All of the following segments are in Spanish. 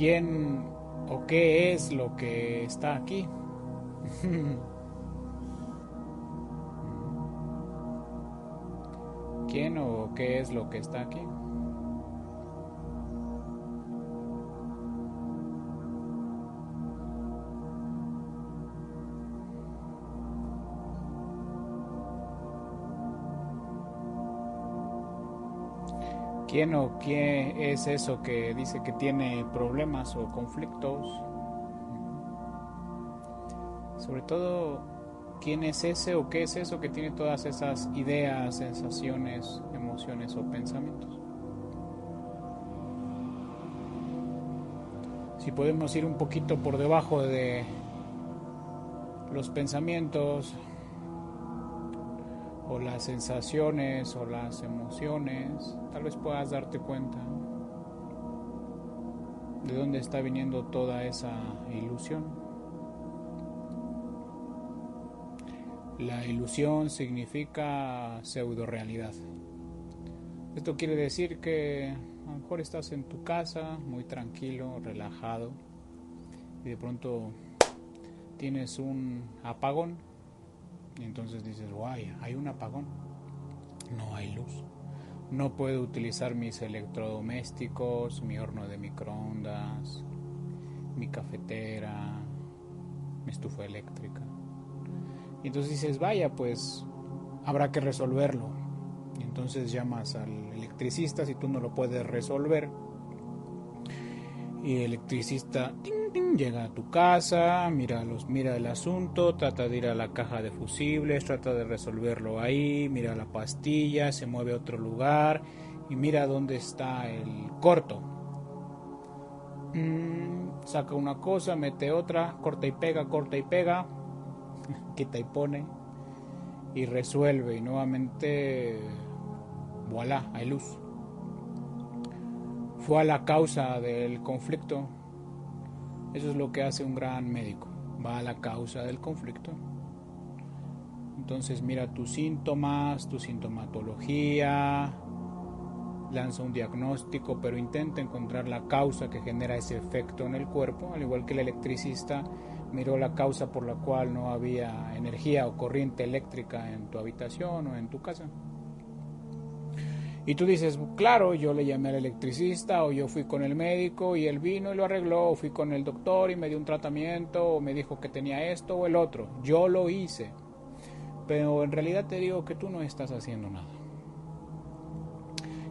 ¿Quién o qué es lo que está aquí? ¿Quién o qué es lo que está aquí? ¿Quién o qué es eso que dice que tiene problemas o conflictos? Sobre todo, ¿quién es ese o qué es eso que tiene todas esas ideas, sensaciones, emociones o pensamientos? Si podemos ir un poquito por debajo de los pensamientos, o las sensaciones o las emociones, tal vez puedas darte cuenta de dónde está viniendo toda esa ilusión. La ilusión significa pseudo realidad. Esto quiere decir que a lo mejor estás en tu casa muy tranquilo, relajado y de pronto tienes un apagón y entonces dices, guay, hay un apagón, no hay luz. No puedo utilizar mis electrodomésticos, mi horno de microondas, mi cafetera, mi estufa eléctrica. Y entonces dices, vaya, pues habrá que resolverlo. Y entonces llamas al electricista si tú no lo puedes resolver. Y el electricista llega a tu casa, mira, los, mira el asunto, trata de ir a la caja de fusibles, trata de resolverlo ahí, mira la pastilla, se mueve a otro lugar y mira dónde está el corto. Mm, saca una cosa, mete otra, corta y pega, corta y pega, quita y pone y resuelve y nuevamente, voilà, hay luz. Fue a la causa del conflicto eso es lo que hace un gran médico. Va a la causa del conflicto. Entonces mira tus síntomas, tu sintomatología, lanza un diagnóstico, pero intenta encontrar la causa que genera ese efecto en el cuerpo, al igual que el electricista miró la causa por la cual no había energía o corriente eléctrica en tu habitación o en tu casa. Y tú dices, claro, yo le llamé al electricista o yo fui con el médico y él vino y lo arregló, o fui con el doctor y me dio un tratamiento o me dijo que tenía esto o el otro. Yo lo hice. Pero en realidad te digo que tú no estás haciendo nada.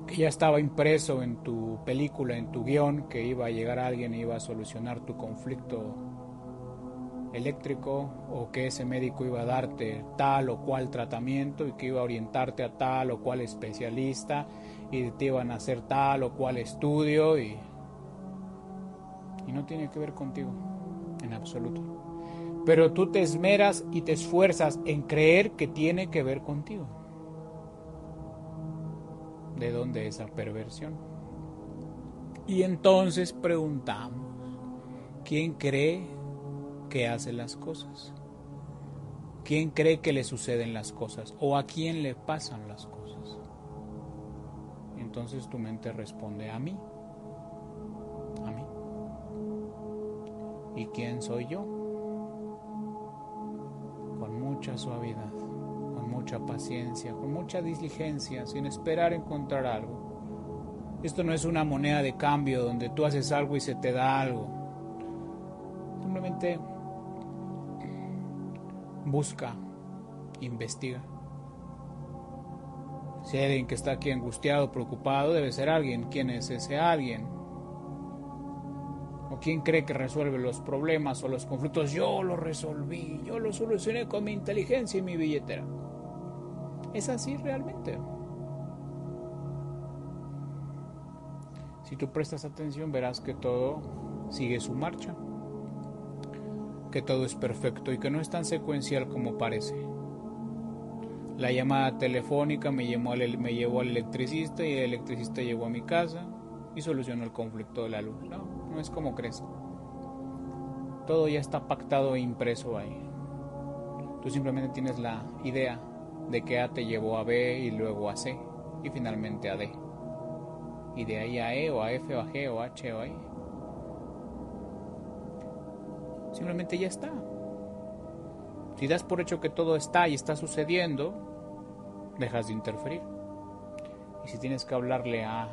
Que ya estaba impreso en tu película, en tu guion, que iba a llegar alguien y iba a solucionar tu conflicto eléctrico o que ese médico iba a darte tal o cual tratamiento y que iba a orientarte a tal o cual especialista y te iban a hacer tal o cual estudio y, y no tiene que ver contigo en absoluto. Pero tú te esmeras y te esfuerzas en creer que tiene que ver contigo. ¿De dónde esa perversión? Y entonces preguntamos, ¿quién cree que hace las cosas? ¿Quién cree que le suceden las cosas? ¿O a quién le pasan las cosas? Entonces tu mente responde a mí. A mí. ¿Y quién soy yo? Con mucha suavidad, con mucha paciencia, con mucha diligencia, sin esperar encontrar algo. Esto no es una moneda de cambio donde tú haces algo y se te da algo. Simplemente busca, investiga. Si hay alguien que está aquí angustiado, preocupado, debe ser alguien. ¿Quién es ese alguien? ¿O quién cree que resuelve los problemas o los conflictos? Yo lo resolví, yo lo solucioné con mi inteligencia y mi billetera. ¿Es así realmente? Si tú prestas atención verás que todo sigue su marcha que todo es perfecto y que no es tan secuencial como parece. La llamada telefónica me llevó, al, electricista y el electricista llegó a mi casa y solucionó el conflicto de la luz. No, no es como crees. Todo ya está pactado e impreso ahí. Tú simplemente tienes la idea de que A te llevó a B y luego a C y finalmente a D. Y de ahí a E o a F o a G o a H o a I. Simplemente ya está. Si das por hecho que todo está y está sucediendo, dejas de interferir. Y si tienes que hablarle a,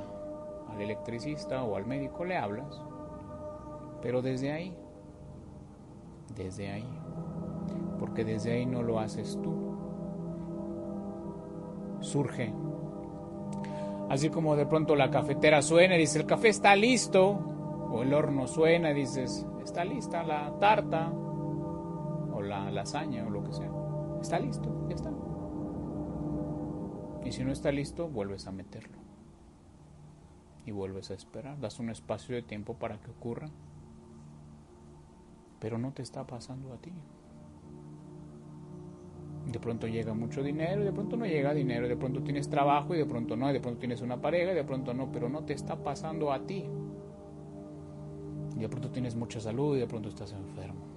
al electricista o al médico, le hablas. Pero desde ahí, desde ahí. Porque desde ahí no lo haces tú. Surge. Así como de pronto la cafetera suena y dice, el café está listo. O el horno suena y dices, está lista la tarta la lasaña o lo que sea. Está listo, ya está. Y si no está listo, vuelves a meterlo. Y vuelves a esperar. Das un espacio de tiempo para que ocurra. Pero no te está pasando a ti. De pronto llega mucho dinero y de pronto no llega dinero. De pronto tienes trabajo y de pronto no. Y de pronto tienes una pareja y de pronto no. Pero no te está pasando a ti. Y de pronto tienes mucha salud y de pronto estás enfermo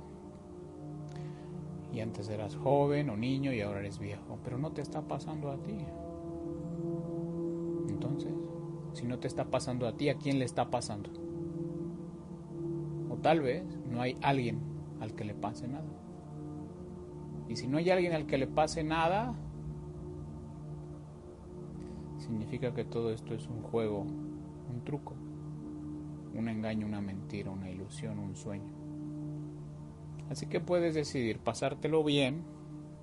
y antes eras joven o niño y ahora eres viejo, pero no te está pasando a ti. Entonces, si no te está pasando a ti, ¿a quién le está pasando? O tal vez no hay alguien al que le pase nada. Y si no hay alguien al que le pase nada, significa que todo esto es un juego, un truco, un engaño, una mentira, una ilusión, un sueño. Así que puedes decidir pasártelo bien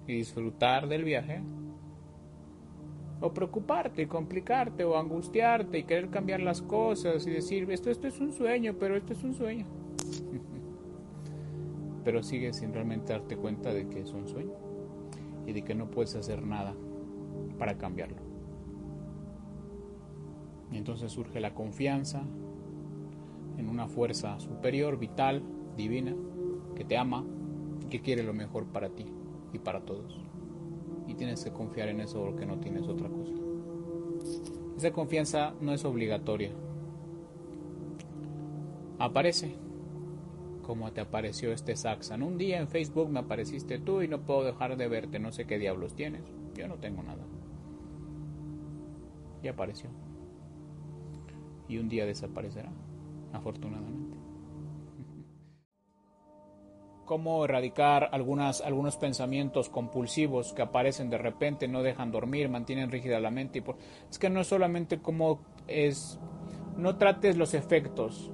y disfrutar del viaje. O preocuparte y complicarte o angustiarte y querer cambiar las cosas y decir, esto, esto es un sueño, pero esto es un sueño. pero sigues sin realmente darte cuenta de que es un sueño y de que no puedes hacer nada para cambiarlo. Y entonces surge la confianza en una fuerza superior, vital, divina, que te ama y que quiere lo mejor para ti y para todos. Y tienes que confiar en eso porque no tienes otra cosa. Esa confianza no es obligatoria. Aparece como te apareció este Saxon. Un día en Facebook me apareciste tú y no puedo dejar de verte. No sé qué diablos tienes. Yo no tengo nada. Y apareció. Y un día desaparecerá, afortunadamente cómo erradicar algunos pensamientos compulsivos que aparecen de repente, no dejan dormir, mantienen rígida la mente. Y por... Es que no es solamente cómo es, no trates los efectos,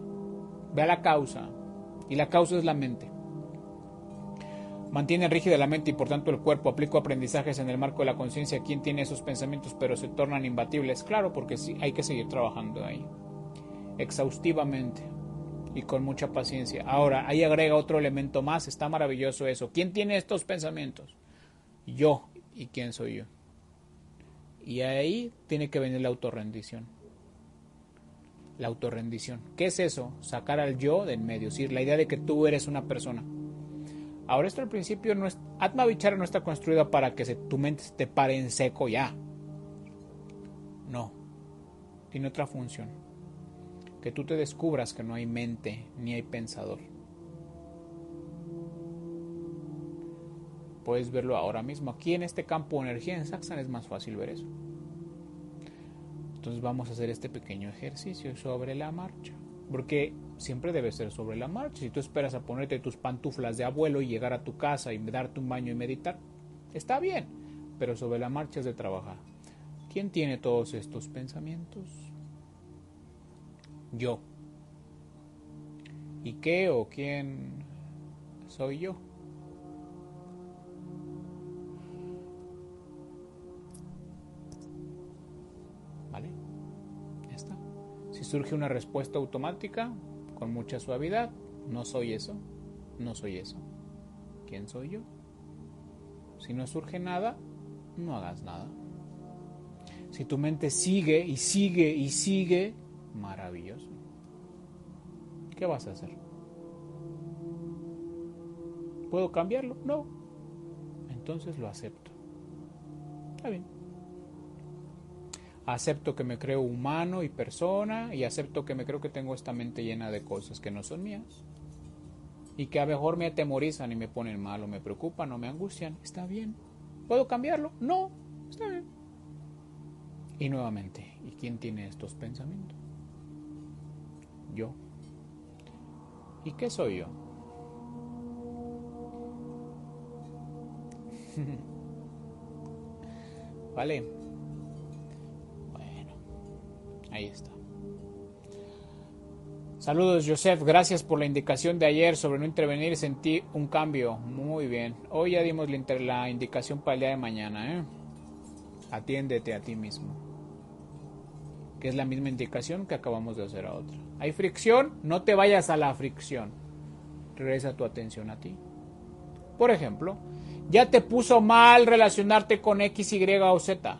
ve a la causa, y la causa es la mente. Mantiene rígida la mente y por tanto el cuerpo. Aplico aprendizajes en el marco de la conciencia. ¿Quién tiene esos pensamientos pero se tornan imbatibles? Claro, porque sí, hay que seguir trabajando ahí. Exhaustivamente y con mucha paciencia. Ahora, ahí agrega otro elemento más, está maravilloso eso. ¿Quién tiene estos pensamientos? Yo. ¿Y quién soy yo? Y ahí tiene que venir la autorrendición. La autorrendición. ¿Qué es eso? Sacar al yo del medio, es decir, la idea de que tú eres una persona. Ahora esto al principio no es... Atma Vichara no está construida para que se, tu mente te pare en seco ya. No. Tiene otra función que tú te descubras que no hay mente ni hay pensador. Puedes verlo ahora mismo. Aquí en este campo de energía en Saxon es más fácil ver eso. Entonces vamos a hacer este pequeño ejercicio sobre la marcha. Porque siempre debe ser sobre la marcha. Si tú esperas a ponerte tus pantuflas de abuelo y llegar a tu casa y darte un baño y meditar, está bien. Pero sobre la marcha es de trabajar. ¿Quién tiene todos estos pensamientos? Yo. ¿Y qué o quién soy yo? ¿Vale? Ya está. Si surge una respuesta automática, con mucha suavidad, no soy eso, no soy eso. ¿Quién soy yo? Si no surge nada, no hagas nada. Si tu mente sigue y sigue y sigue, Maravilloso. ¿Qué vas a hacer? ¿Puedo cambiarlo? No. Entonces lo acepto. Está bien. Acepto que me creo humano y persona y acepto que me creo que tengo esta mente llena de cosas que no son mías y que a lo mejor me atemorizan y me ponen mal o me preocupan o me angustian. Está bien. ¿Puedo cambiarlo? No. Está bien. Y nuevamente, ¿y quién tiene estos pensamientos? yo. ¿Y qué soy yo? vale. Bueno, ahí está. Saludos, Joseph. Gracias por la indicación de ayer sobre no intervenir. Sentí un cambio. Muy bien. Hoy ya dimos la, indicación para el día de mañana. ¿eh? Atiéndete a ti mismo. Que es la misma indicación que acabamos de hacer a otra. Hay fricción, no te vayas a la fricción. Regresa tu atención a ti. Por ejemplo, ya te puso mal relacionarte con X, Y o Z.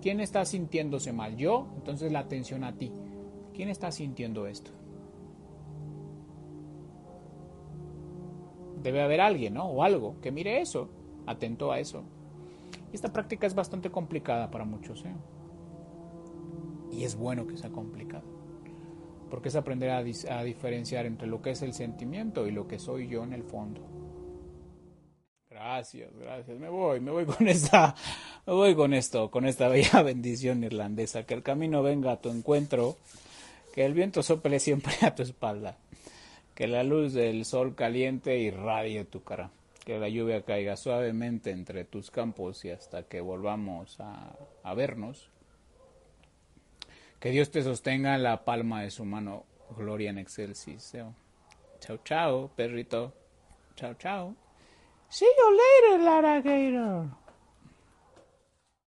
¿Quién está sintiéndose mal? Yo, entonces la atención a ti. ¿Quién está sintiendo esto? Debe haber alguien, ¿no? O algo que mire eso, atento a eso. Esta práctica es bastante complicada para muchos, ¿eh? Y es bueno que sea complicado. Porque es aprender a, a diferenciar entre lo que es el sentimiento y lo que soy yo en el fondo. Gracias, gracias. Me voy, me voy con esta, me voy con esto, con esta bella bendición irlandesa. Que el camino venga a tu encuentro, que el viento sople siempre a tu espalda que la luz del sol caliente irradie tu cara, que la lluvia caiga suavemente entre tus campos y hasta que volvamos a, vernos. Que Dios te sostenga en la palma de su mano. Gloria en excelsis. Chao, chao, perrito. Chao, chao. See you later, Lara Gator.